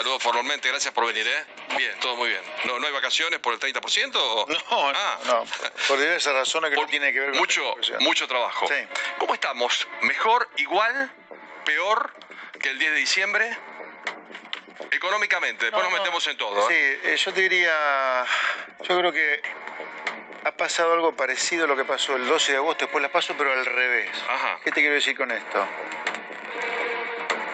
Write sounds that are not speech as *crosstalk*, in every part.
Saludos formalmente, gracias por venir, ¿eh? Bien, todo muy bien. ¿No, no hay vacaciones por el 30%? O? *laughs* No, Ah. no, por diversas razones que Por no tiene que ver con mucho, la mucho trabajo. Sí. ¿Cómo estamos? ¿Mejor, igual, peor que el 10 de diciembre? Económicamente, después No, nos no. metemos en todo. Sí, ¿eh? eh, yo te diría, yo creo que ha pasado algo parecido a lo que pasó el 12 de agosto, después la paso, pero al revés. Ajá. ¿Qué te quiero decir con esto?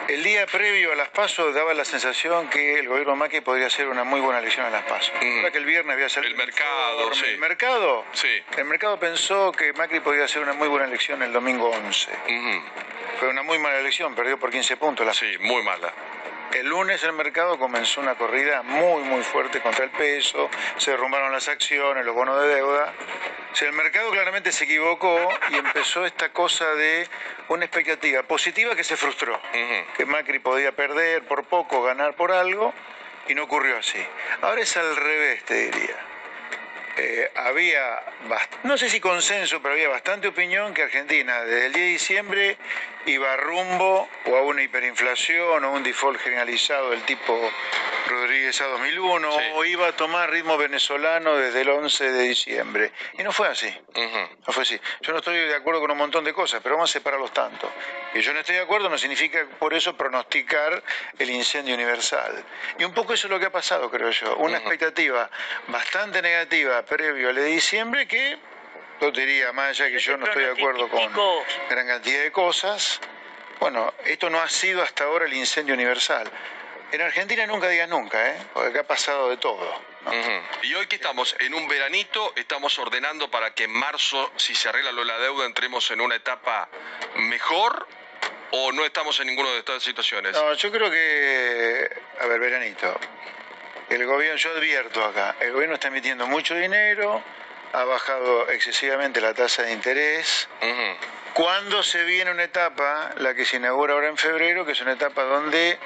El día previo a las pasos daba la sensación que el gobierno Macri podría hacer una muy buena elección a las pasos. Mm. que el viernes había salido El mercado, sí. El mercado, Sí. el mercado pensó que Macri podía hacer una muy buena elección el domingo 11. Ujú. Fue una muy mala elección, perdió por 15 puntos. La... Sí, muy mala. El lunes el mercado comenzó una corrida muy, muy fuerte contra el peso, se derrumbaron las acciones, los bonos de deuda. O sea, el mercado claramente se equivocó y empezó esta cosa de una expectativa positiva que se frustró. Que Macri podía perder por poco, ganar por algo, y no ocurrió así. Ahora es al revés, te diría. Eh, había, no sé si consenso, pero había bastante opinión que Argentina desde el 10 de diciembre iba rumbo o a una hiperinflación o un default generalizado del tipo Rodríguez a 2001 Sí. o iba a tomar ritmo venezolano desde el 11 de diciembre. Y no fue así. No fue así. Yo no estoy de acuerdo con un montón de cosas, pero vamos a separarlos tanto. Y yo no estoy de acuerdo no significa por eso pronosticar el incendio universal. Y un poco eso es lo que ha pasado, creo yo. Una expectativa bastante negativa previo al de diciembre que, yo diría, más allá que yo no estoy de acuerdo con gran cantidad de cosas, bueno, esto no ha sido hasta ahora el incendio universal. En Argentina nunca digas nunca, ¿eh? porque acá ha pasado de todo. Y hoy que estamos en un veranito, estamos ordenando para que en marzo, si se arregla lo de la deuda, entremos en una etapa mejor o no estamos en ninguna de estas situaciones. No, yo creo que, a ver, veranito, el gobierno, yo advierto acá, el gobierno está emitiendo mucho dinero, ha bajado excesivamente la tasa de interés. Cuando se viene una etapa, la que se inaugura ahora en febrero, que es una etapa donde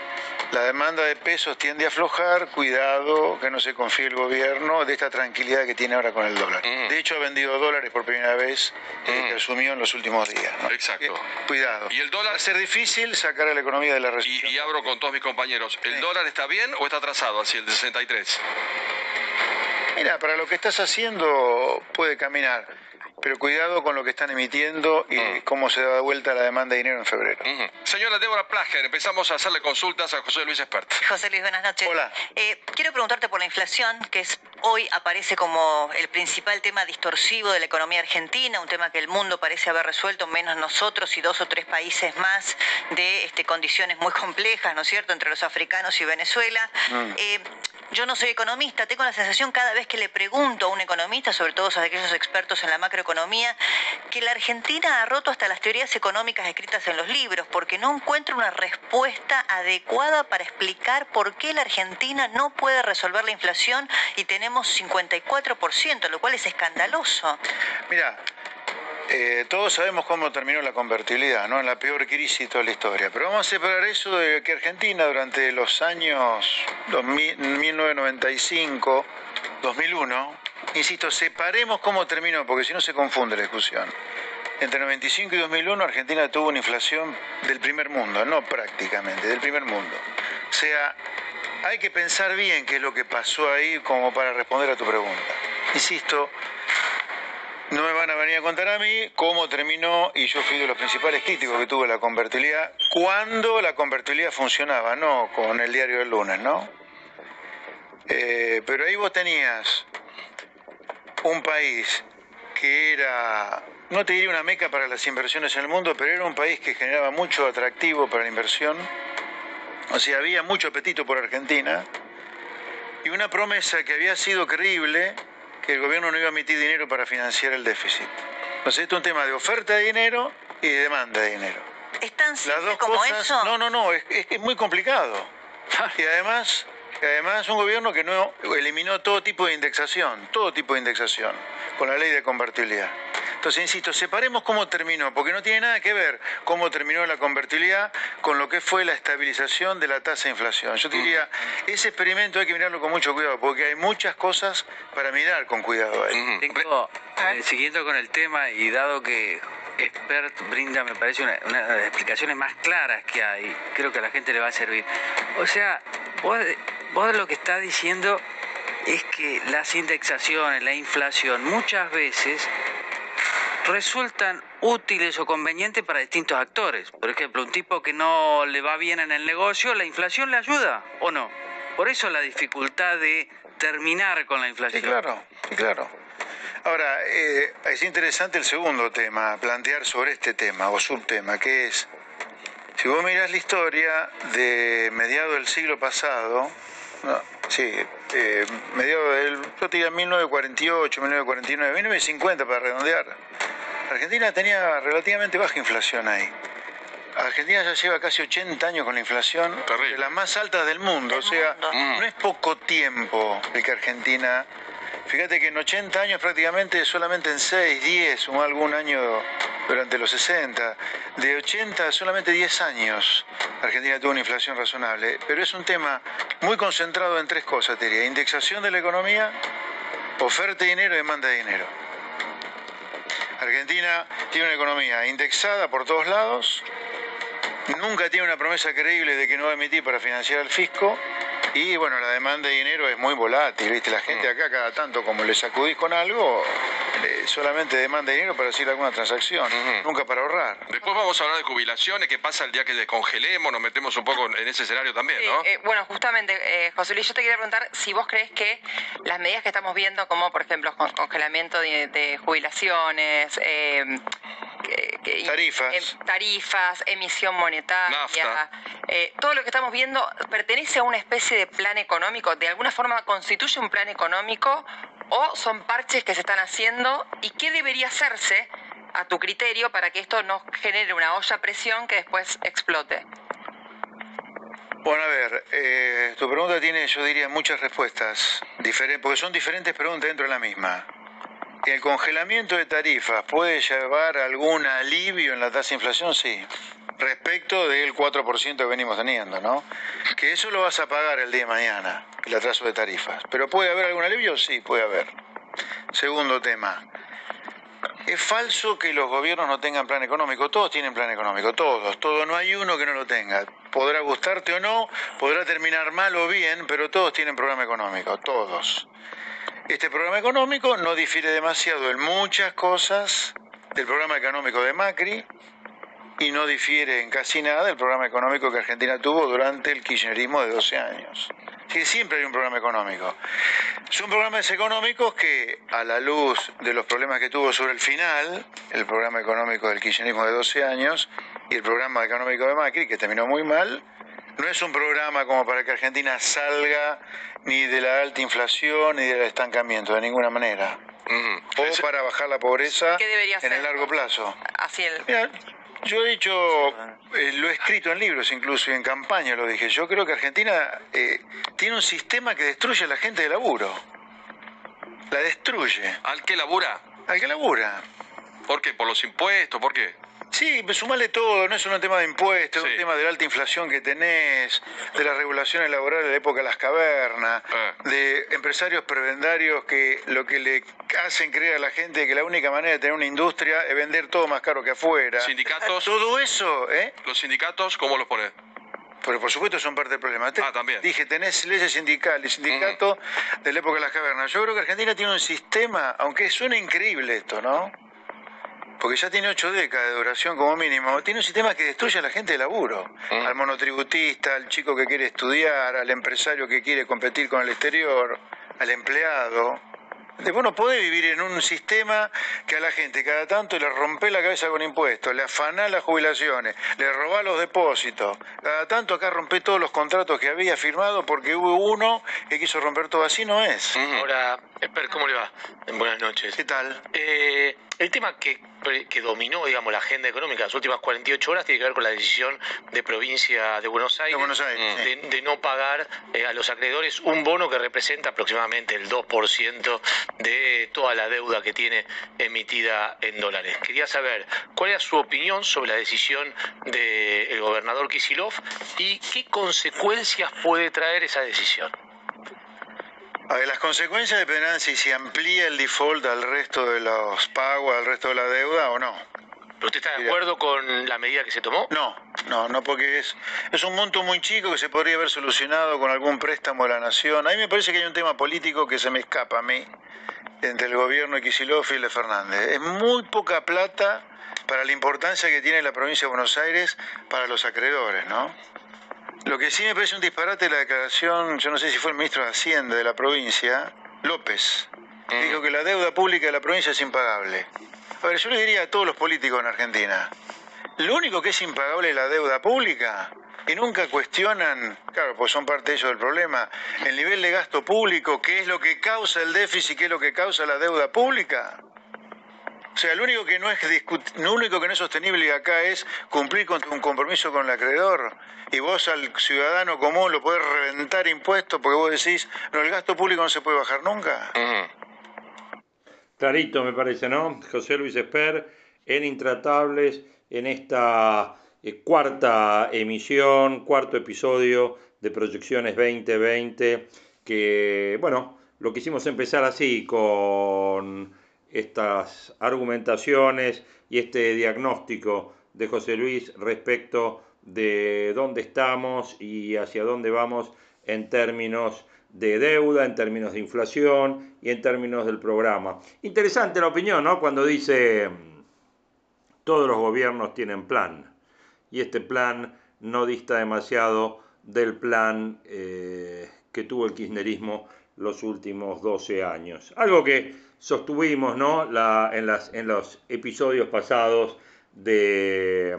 la demanda de pesos tiende a aflojar, cuidado, que no se confíe el gobierno de esta tranquilidad que tiene ahora con el dólar. Mm. De hecho, ha vendido dólares por primera vez eh, Mm. que asumió en los últimos días. ¿no? Exacto. Eh, cuidado. ¿Y el dólar? Va a ser difícil sacar a la economía de la recesión. Y, y abro con todos mis compañeros. ¿El Sí. dólar está bien o está atrasado hacia el de 63? Mira, para lo que estás haciendo puede caminar, pero cuidado con lo que están emitiendo y Mm. cómo se da vuelta la demanda de dinero en febrero. Señora Débora Plager, empezamos a hacerle consultas a José Luis Espert. José Luis, buenas noches. Hola. Eh, quiero preguntarte por la inflación, que es hoy aparece como el principal tema distorsivo de la economía argentina, un tema que el mundo parece haber resuelto, menos nosotros y dos o tres países más de este, condiciones muy complejas, ¿no es cierto?, entre los africanos y Venezuela. Mm. Eh, yo no soy economista, tengo la sensación cada vez que le pregunto a un economista, sobre todo a aquellos expertos en la macroeconomía, que la Argentina ha roto hasta las teorías económicas escritas en los libros, porque no encuentro una respuesta adecuada para explicar por qué la Argentina no puede resolver la inflación y tenemos 54%, lo cual es escandaloso. Mira, eh, todos sabemos cómo terminó la convertibilidad, ¿no? En la peor crisis de toda la historia. Pero vamos a separar eso de que Argentina durante los años 2000, 1995, 2001, insisto, separemos cómo terminó, porque si no se confunde la discusión. Entre 95 y 2001 Argentina tuvo una inflación del primer mundo, no prácticamente, del primer mundo. O sea, hay que pensar bien qué es lo que pasó ahí como para responder a tu pregunta. Insisto, no me van a venir a contar a mí cómo terminó, y yo fui de los principales críticos que tuvo la convertibilidad, cuando la convertibilidad funcionaba, no con el diario del lunes, ¿no? Eh, pero ahí vos tenías un país que era, no te diría una meca para las inversiones en el mundo, pero era un país que generaba mucho atractivo para la inversión. O sea, había mucho apetito por Argentina y una promesa que había sido creíble que el gobierno no iba a emitir dinero para financiar el déficit. Entonces, esto es un tema de oferta de dinero y de demanda de dinero. ¿Es tan Las simple dos como cosas, eso? no, no, no, es, es que es muy complicado. Y además, y además un gobierno que no eliminó todo tipo de indexación, todo tipo de indexación, con la ley de convertibilidad. Entonces, insisto, separemos cómo terminó, porque no tiene nada que ver cómo terminó la convertibilidad con lo que fue la estabilización de la tasa de inflación. Yo diría, ese experimento hay que mirarlo con mucho cuidado, porque hay muchas cosas para mirar con cuidado ahí. Tengo, eh, siguiendo con el tema y dado que Expert brinda, me parece, una, una de las explicaciones más claras que hay, creo que a la gente le va a servir. O sea, vos, vos lo que estás diciendo es que las indexaciones, la inflación, muchas veces resultan útiles o convenientes para distintos actores. Por ejemplo, un tipo que no le va bien en el negocio, ¿la inflación le ayuda o no? Por eso la dificultad de terminar con la inflación. Sí, claro, sí, claro. Ahora, eh, es interesante el segundo tema, plantear sobre este tema o subtema, que es, si vos mirás la historia de mediados del siglo pasado, no, sí, eh, mediados del, yo te diría 1948, 1949, 1950 para redondear, Argentina tenía relativamente baja inflación ahí. Argentina ya lleva casi 80 años con la inflación Terrible. de las más altas del mundo, Del o sea, mundo. No es poco tiempo el que Argentina, fíjate que en 80 años prácticamente solamente en 6, 10 o algún año durante los 60, de 80 solamente 10 años Argentina tuvo una inflación razonable, pero es un tema muy concentrado en tres cosas, te diría, indexación de la economía, oferta de dinero y demanda de dinero. Argentina tiene una economía indexada por todos lados, nunca tiene una promesa creíble de que no va a emitir para financiar al fisco y bueno, la demanda de dinero es muy volátil, ¿viste? La gente acá cada tanto como le sacudís con algo, eh, solamente demanda dinero para hacer alguna transacción, nunca para ahorrar. Después vamos a hablar de jubilaciones, qué pasa el día que descongelemos, nos metemos un poco en ese escenario también, ¿no? eh, bueno, justamente, eh, José Luis, yo te quería preguntar si vos crees que las medidas que estamos viendo, como por ejemplo con- congelamiento de, de jubilaciones, eh, que- que- Tarifas. em- tarifas, emisión monetaria, Nafta. eh, todo lo que estamos viendo pertenece a una especie de plan económico, de alguna forma constituye un plan económico o son parches que se están haciendo y qué debería hacerse a tu criterio para que esto no genere una olla a presión que después explote. Bueno, a ver, eh, tu pregunta tiene, yo diría, muchas respuestas, diferentes, porque son diferentes preguntas dentro de la misma. ¿El congelamiento de tarifas puede llevar algún alivio en la tasa de inflación? Sí. Respecto del 4% que venimos teniendo, ¿no? Que eso lo vas a pagar el día de mañana, el atraso de tarifas. ¿Pero puede haber algún alivio? Sí, puede haber. Segundo tema. Es falso que los gobiernos no tengan plan económico. Todos tienen plan económico, todos. Todo, no hay uno que no lo tenga. Podrá gustarte o no, podrá terminar mal o bien, pero todos tienen programa económico, todos. Este programa económico no difiere demasiado en muchas cosas del programa económico de Macri y no difiere en casi nada del programa económico que Argentina tuvo durante el kirchnerismo de 12 años. Así que siempre hay un programa económico. Son programas económicos que, a la luz de los problemas que tuvo sobre el final, el programa económico del kirchnerismo de 12 años y el programa económico de Macri, que terminó muy mal, no es un programa como para que Argentina salga ni de la alta inflación ni del estancamiento, de ninguna manera. O para bajar la pobreza ¿Qué debería en el largo plazo. Así el, Mira, yo he dicho, eh, lo he escrito en libros incluso y en campaña lo dije, yo creo que Argentina eh, tiene un sistema que destruye a la gente de laburo. La destruye. ¿Al que labura? Al que labura. ¿Por qué? ¿Por los impuestos? ¿Por qué? Sí, pues sumale todo, no es solo un tema de impuestos, es un tema de la alta inflación que tenés, de las regulaciones laborales de la época de las cavernas, Ah. de empresarios prebendarios que lo que le hacen creer a la gente que la única manera de tener una industria es vender todo más caro que afuera. ¿Sindicatos? Todo eso, ¿eh? ¿Los sindicatos cómo los pones? Pero por supuesto son parte del problema. Te- Ah, también. Dije, tenés leyes sindicales, sindicato de la época de las cavernas. Yo creo que Argentina tiene un sistema, aunque suena increíble esto, ¿no? Porque ya tiene ocho décadas de duración como mínimo. Tiene un sistema que destruye a la gente de laburo. Mm. Al monotributista, al chico que quiere estudiar, al empresario que quiere competir con el exterior, al empleado. Vos no podés vivir en un sistema que a la gente cada tanto le rompe la cabeza con impuestos, le afaná las jubilaciones, le robá los depósitos. Cada tanto acá rompe todos los contratos que había firmado porque hubo uno que quiso romper todo. Así no es. Ujú. Ahora, Esper, ¿cómo le va? Buenas noches. ¿Qué tal? Eh, el tema que, que dominó, digamos, la agenda económica las últimas 48 horas tiene que ver con la decisión de provincia de Buenos Aires, De Buenos Aires, de, de no pagar eh, a los acreedores un bono que representa aproximadamente el 2% de toda la deuda que tiene emitida en dólares. Quería saber cuál era su opinión sobre la decisión del gobernador Kisilov y qué consecuencias puede traer esa decisión. A ver, las consecuencias dependerán si se amplía el default al resto de los pagos, al resto de la deuda o no. ¿Pero usted está de acuerdo con la medida que se tomó? No, No, no, porque es, es un monto muy chico que se podría haber solucionado con algún préstamo de la nación. A mí me parece que hay un tema político que se me escapa a mí, entre el gobierno de Kicillof y el de Fernández. Es muy poca plata para la importancia que tiene la provincia de Buenos Aires para los acreedores, ¿no? Lo que sí me parece un disparate la declaración, yo no sé si fue el ministro de Hacienda de la provincia, López, que dijo que la deuda pública de la provincia es impagable. A ver, yo le diría a todos los políticos en Argentina, lo único que es impagable es la deuda pública. Y nunca cuestionan, claro, pues son parte de ellos del problema, el nivel de gasto público, qué es lo que causa el déficit, qué es lo que causa la deuda pública. O sea, lo único que no es lo único que no es sostenible acá es cumplir con un compromiso con el acreedor. Y vos al ciudadano común lo podés reventar impuestos porque vos decís, no, el gasto público no se puede bajar nunca. Clarito me parece, ¿no? José Luis Esper en Intratables en esta eh, cuarta emisión, cuarto episodio de Proyecciones 2020, que, bueno, lo quisimos empezar así, con estas argumentaciones y este diagnóstico de José Luis respecto de dónde estamos y hacia dónde vamos en términos de deuda, en términos de inflación y en términos del programa. Interesante la opinión, ¿no? Cuando dice todos los gobiernos tienen plan y este plan no dista demasiado del plan eh, que tuvo el kirchnerismo los últimos 12 años. Algo que sostuvimos ¿no? en, las, en los episodios pasados de,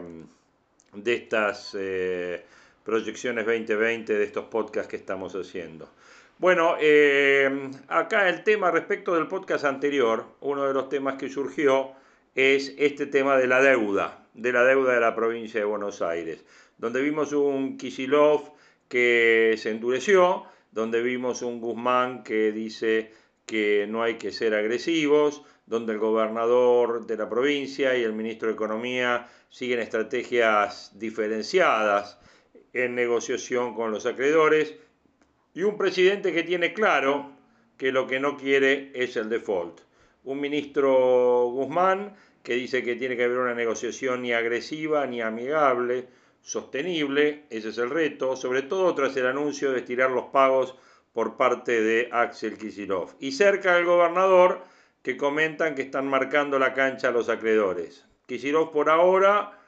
de estas eh, proyecciones 2020, de estos podcasts que estamos haciendo. Bueno, eh, acá el tema respecto del podcast anterior, uno de los temas que surgió es este tema de la deuda, de la deuda de la provincia de Buenos Aires, donde vimos un Kisilov que se endureció, donde vimos un Guzmán que dice que no hay que ser agresivos, donde el gobernador de la provincia y el ministro de Economía siguen estrategias diferenciadas en negociación con los acreedores, y un presidente que tiene claro que lo que no quiere es el default. Un ministro Guzmán que dice que tiene que haber una negociación ni agresiva ni amigable, sostenible, ese es el reto, sobre todo tras el anuncio de estirar los pagos por parte de Axel Kisilov. Y cerca del gobernador que comentan que están marcando la cancha a los acreedores. Kisilov por ahora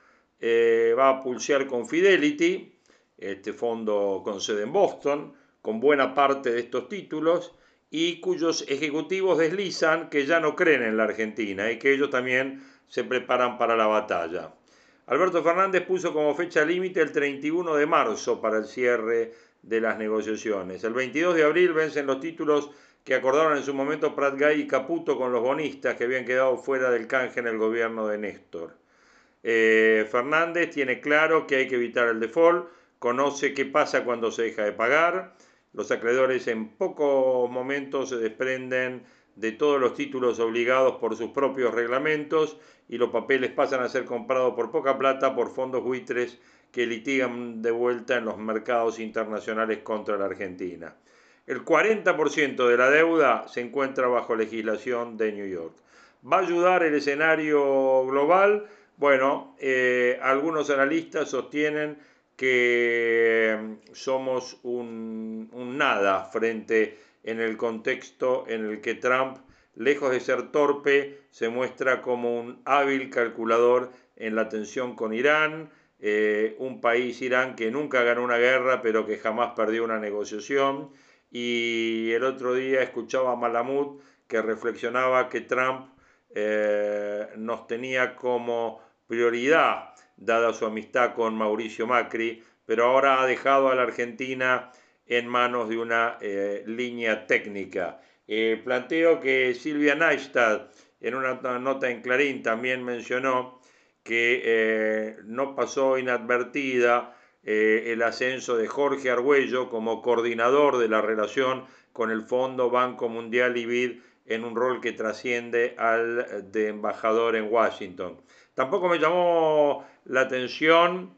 eh, va a pulsear con Fidelity, este fondo con sede en Boston, con buena parte de estos títulos, y cuyos ejecutivos deslizan que ya no creen en la Argentina y que ellos también se preparan para la batalla. Alberto Fernández puso como fecha límite el 31 de marzo para el cierre de las negociaciones. El 22 de abril vencen los títulos que acordaron en su momento Prat Gay y Caputo con los bonistas que habían quedado fuera del canje en el gobierno de Néstor. Eh, Fernández tiene claro que hay que evitar el default, conoce qué pasa cuando se deja de pagar, los acreedores en pocos momentos se desprenden de todos los títulos obligados por sus propios reglamentos y los papeles pasan a ser comprados por poca plata por fondos buitres que litigan de vuelta en los mercados internacionales contra la Argentina. El 40% de la deuda se encuentra bajo legislación de New York. ¿Va a ayudar el escenario global? Bueno, eh, algunos analistas sostienen que mm, somos un, nada frente en el contexto en el que Trump, lejos de ser torpe, se muestra como un hábil calculador en la tensión con Irán, eh, un país Irán que nunca ganó una guerra pero que jamás perdió una negociación. Y el otro día escuchaba a Malamud que reflexionaba que Trump eh, nos tenía como prioridad dada su amistad con Mauricio Macri, pero ahora ha dejado a la Argentina en manos de una eh, línea técnica. Eh, planteo que Silvia Neistad, en una nota en Clarín, también mencionó que eh, no pasó inadvertida el ascenso de Jorge Argüello como coordinador de la relación con el Fondo Banco Mundial y BID en un rol que trasciende al de embajador en Washington. Tampoco me llamó la atención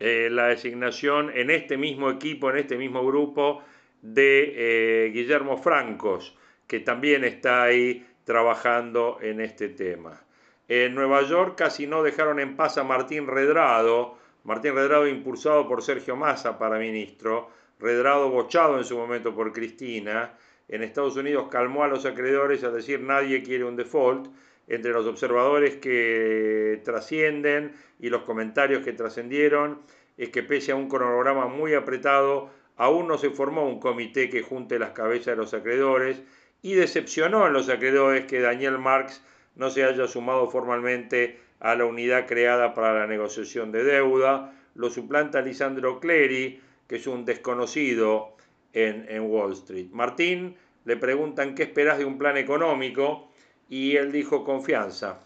eh, la designación en este mismo equipo, en este mismo grupo, de eh, Guillermo Francos, que también está ahí trabajando en este tema. En Nueva York casi no dejaron en paz a Martín Redrado, Martín Redrado impulsado por Sergio Massa para ministro, Redrado bochado en su momento por Cristina, en Estados Unidos calmó a los acreedores a decir nadie quiere un default, entre los observadores que trascienden y los comentarios que trascendieron es que pese a un cronograma muy apretado, aún no se formó un comité que junte las cabezas de los acreedores y decepcionó en los acreedores que Daniel Marx no se haya sumado formalmente a la unidad creada para la negociación de deuda. Lo suplanta Lisandro Clery, que es un desconocido en, en Wall Street. Martín le preguntan qué esperas de un plan económico y él dijo confianza.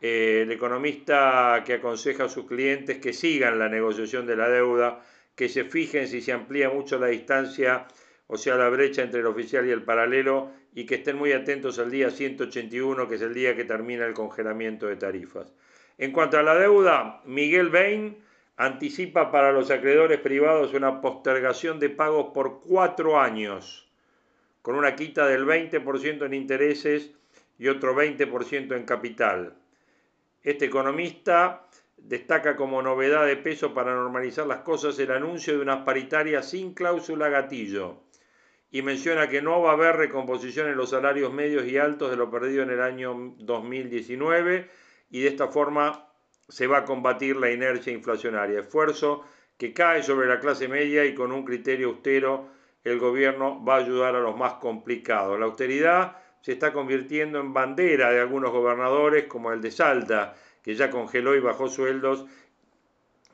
Eh, el economista que aconseja a sus clientes que sigan la negociación de la deuda, que se fijen si se amplía mucho la distancia, o sea, la brecha entre el oficial y el paralelo, y que estén muy atentos al día 181, que es el día que termina el congelamiento de tarifas. En cuanto a la deuda, Miguel Bain anticipa para los acreedores privados una postergación de pagos por cuatro años, con una quita del 20% en intereses y otro 20% en capital. Este economista destaca como novedad de peso para normalizar las cosas el anuncio de unas paritarias sin cláusula gatillo y menciona que no va a haber recomposición en los salarios medios y altos de lo perdido en el año 2019 y de esta forma se va a combatir la inercia inflacionaria, esfuerzo que cae sobre la clase media y con un criterio austero el gobierno va a ayudar a los más complicados. La austeridad se está convirtiendo en bandera de algunos gobernadores, como el de Salta, que ya congeló y bajó sueldos,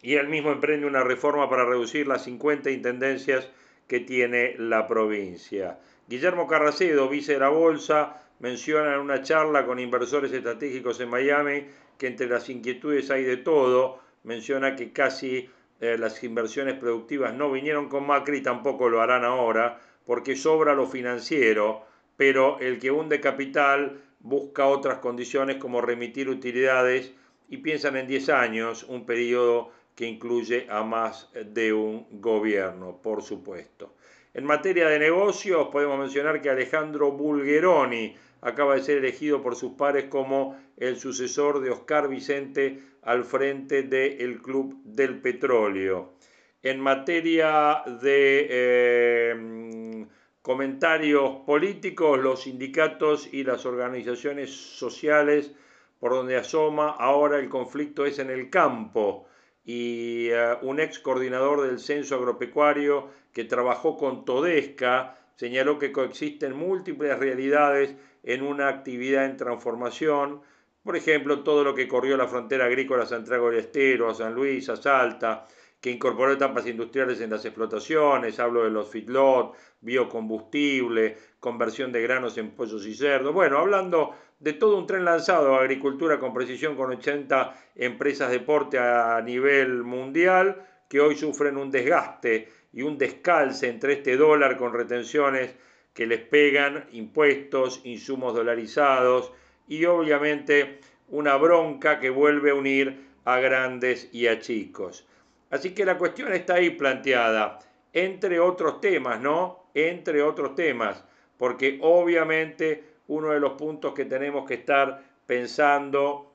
y él mismo emprende una reforma para reducir las 50 intendencias que tiene la provincia. Guillermo Carracedo, vice de la Bolsa, menciona en una charla con inversores estratégicos en Miami que entre las inquietudes hay de todo. Menciona que casi eh, las inversiones productivas no vinieron con Macri y tampoco lo harán ahora, porque sobra lo financiero pero el que hunde capital busca otras condiciones como remitir utilidades y piensan en 10 años, un periodo que incluye a más de un gobierno, por supuesto. En materia de negocios, podemos mencionar que Alejandro Bulgeroni acaba de ser elegido por sus pares como el sucesor de Oscar Vicente al frente del Club del Petróleo. En materia de eh, comentarios políticos, los sindicatos y las organizaciones sociales por donde asoma ahora el conflicto es en el campo y eh, un ex coordinador del censo agropecuario que trabajó con Todesca señaló que coexisten múltiples realidades en una actividad en transformación, por ejemplo, todo lo que corrió la frontera agrícola a Santiago del Estero, a San Luis, a Salta, que incorporó etapas industriales en las explotaciones, hablo de los feedlot, biocombustible, conversión de granos en pollos y cerdos. Bueno, hablando de todo un tren lanzado, agricultura con precisión con 80 empresas de porte a nivel mundial, que hoy sufren un desgaste y un descalce entre este dólar con retenciones que les pegan, impuestos, insumos dolarizados y obviamente una bronca que vuelve a unir a grandes y a chicos. Así que la cuestión está ahí planteada, entre otros temas, ¿no? Entre otros temas, porque obviamente uno de los puntos que tenemos que estar pensando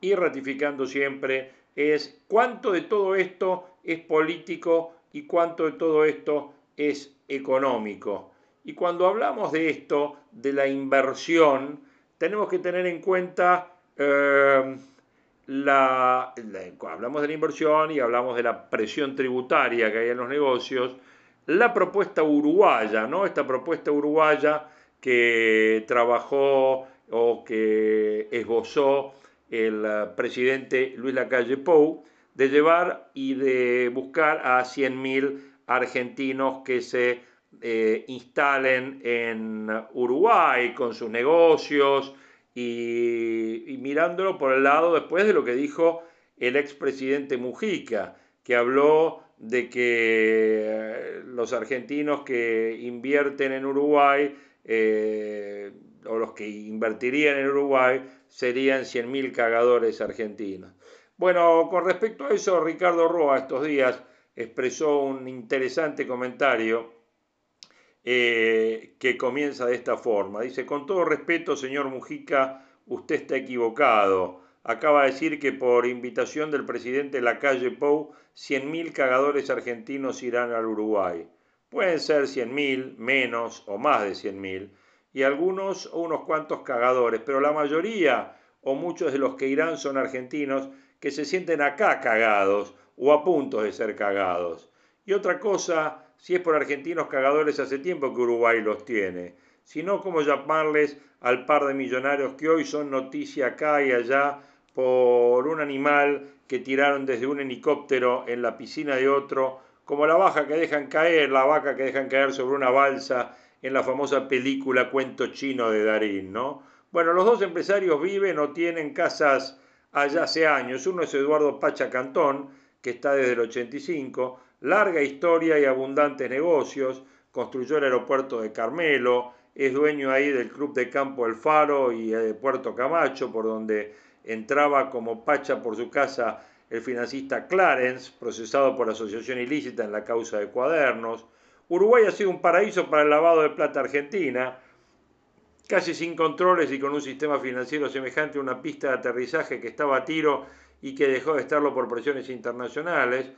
y ratificando siempre es cuánto de todo esto es político y cuánto de todo esto es económico. Y cuando hablamos de esto, de la inversión, tenemos que tener en cuenta eh, la, hablamos de la inversión y hablamos de la presión tributaria que hay en los negocios, la propuesta uruguaya, ¿no? Esta propuesta uruguaya que trabajó o que esbozó el eh, presidente Luis Lacalle Pou, de llevar y de buscar a 100.000 argentinos que se eh, instalen en Uruguay con sus negocios, y, mirándolo por el lado después de lo que dijo el expresidente Mujica, que habló de que eh, los argentinos que invierten en Uruguay eh, o los que invertirían en Uruguay serían 100.000 cagadores argentinos. Bueno, con respecto a eso, Ricardo Roa estos días expresó un interesante comentario eh, que comienza de esta forma. Dice, con todo respeto, señor Mujica, usted está equivocado. acaba de decir que por invitación del presidente Lacalle Pou, 100.000 cagadores argentinos irán al Uruguay. Pueden ser 100.000, menos o más de 100.000, y algunos o unos cuantos cagadores, pero la mayoría o muchos de los que irán son argentinos que se sienten acá cagados o a punto de ser cagados. Y otra cosa, si es por argentinos cagadores hace tiempo que Uruguay los tiene, sino como llamarles al par de millonarios que hoy son noticia acá y allá por un animal que tiraron desde un helicóptero en la piscina de otro, como la vaca que dejan caer, la vaca que dejan caer sobre una balsa en la famosa película Cuento chino de Darín, ¿no? Bueno, los dos empresarios viven o tienen casas allá hace años. Uno es Eduardo Pacha Cantón, que está desde el 85, larga historia y abundantes negocios, construyó el aeropuerto de Carmelo, es dueño ahí del Club de Campo El Faro y de Puerto Camacho, por donde entraba como Pacha por su casa el financista Clarence, procesado por asociación ilícita en la causa de cuadernos. Uruguay ha sido un paraíso para el lavado de plata argentina, casi sin controles y con un sistema financiero semejante a una pista de aterrizaje que estaba a tiro y que dejó de estarlo por presiones internacionales.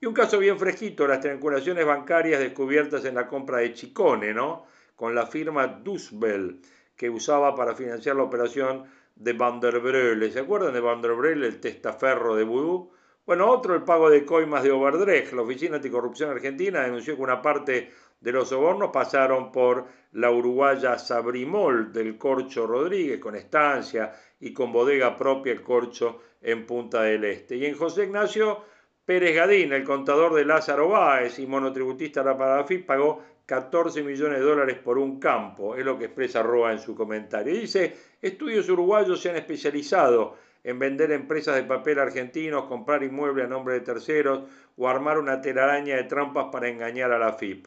Y un caso bien fresquito, las triangulaciones bancarias descubiertas en la compra de Chicone, ¿no? Con la firma Dusbel, que usaba para financiar la operación de Van der Breule. ¿Se acuerdan de Van der Breule, el testaferro de Vudú? Bueno, otro, el pago de coimas de Overdrecht. La Oficina Anticorrupción Argentina denunció que una parte de los sobornos pasaron por la uruguaya Sabrimol del Corcho Rodríguez, con estancia y con bodega propia el Corcho en Punta del Este. Y en José Ignacio Pérez Gadín, el contador de Lázaro Báez y monotributista para la FIP, pagó 14 millones de dólares por un campo, es lo que expresa Roa en su comentario. dice, estudios uruguayos se han especializado en vender empresas de papel argentinos, comprar inmuebles a nombre de terceros o armar una telaraña de trampas para engañar a la FIP.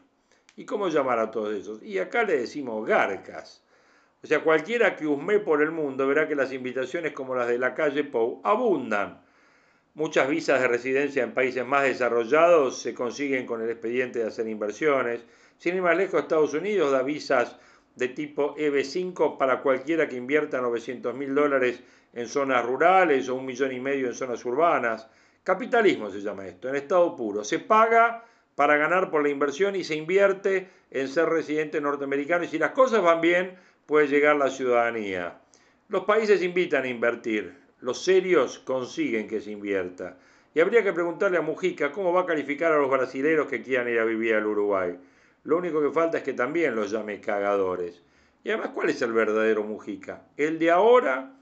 ¿Y cómo llamar a todos esos? Y acá le decimos garcas. O sea, cualquiera que husme por el mundo verá que las invitaciones como las de la calle Pou abundan. Muchas visas de residencia en países más desarrollados se consiguen con el expediente de hacer inversiones sin ir más lejos, Estados Unidos da visas de tipo EB5 para cualquiera que invierta 900 mil dólares en zonas rurales o un millón y medio en zonas urbanas. Capitalismo se llama esto, en estado puro. Se paga para ganar por la inversión y se invierte en ser residente norteamericano y si las cosas van bien puede llegar la ciudadanía. Los países invitan a invertir, los serios consiguen que se invierta. Y habría que preguntarle a Mujica cómo va a calificar a los brasileños que quieran ir a vivir al Uruguay. Lo único que falta es que también los llame cagadores. Y además, ¿cuál es el verdadero Mujica? ¿El de ahora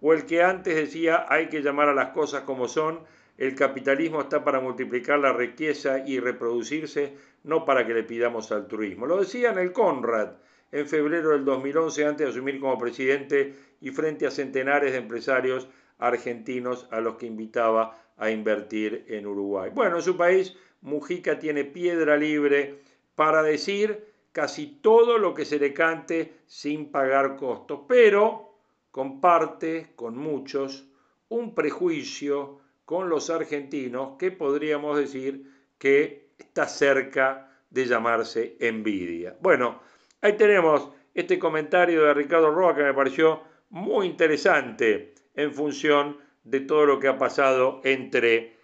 o el que antes decía hay que llamar a las cosas como son? El capitalismo está para multiplicar la riqueza y reproducirse, no para que le pidamos altruismo. Lo decía en el Conrad en febrero del 2011 antes de asumir como presidente y frente a centenares de empresarios argentinos a los que invitaba a invertir en Uruguay. Bueno, en su país Mujica tiene piedra libre para decir casi todo lo que se le cante sin pagar costos, pero comparte con muchos un prejuicio con los argentinos que podríamos decir que está cerca de llamarse envidia. Bueno, ahí tenemos este comentario de Ricardo Roa que me pareció muy interesante en función de todo lo que ha pasado entre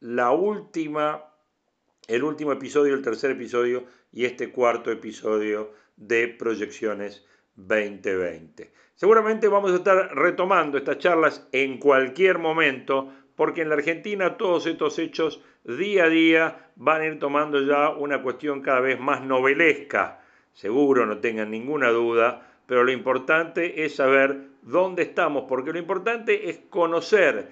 la última el último episodio, el tercer episodio y este cuarto episodio de Proyecciones 2020. Seguramente vamos a estar retomando estas charlas en cualquier momento porque en la Argentina todos estos hechos día a día van a ir tomando ya una cuestión cada vez más novelesca. Seguro, no tengan ninguna duda, pero lo importante es saber dónde estamos, porque lo importante es conocer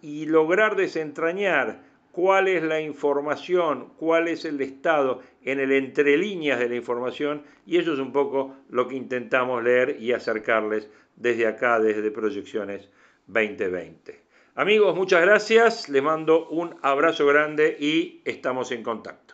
y lograr desentrañar cuál es la información, cuál es el estado en el entre líneas de la información y eso es un poco lo que intentamos leer y acercarles desde acá, desde Proyecciones 2020. Amigos, muchas gracias, les mando un abrazo grande y estamos en contacto.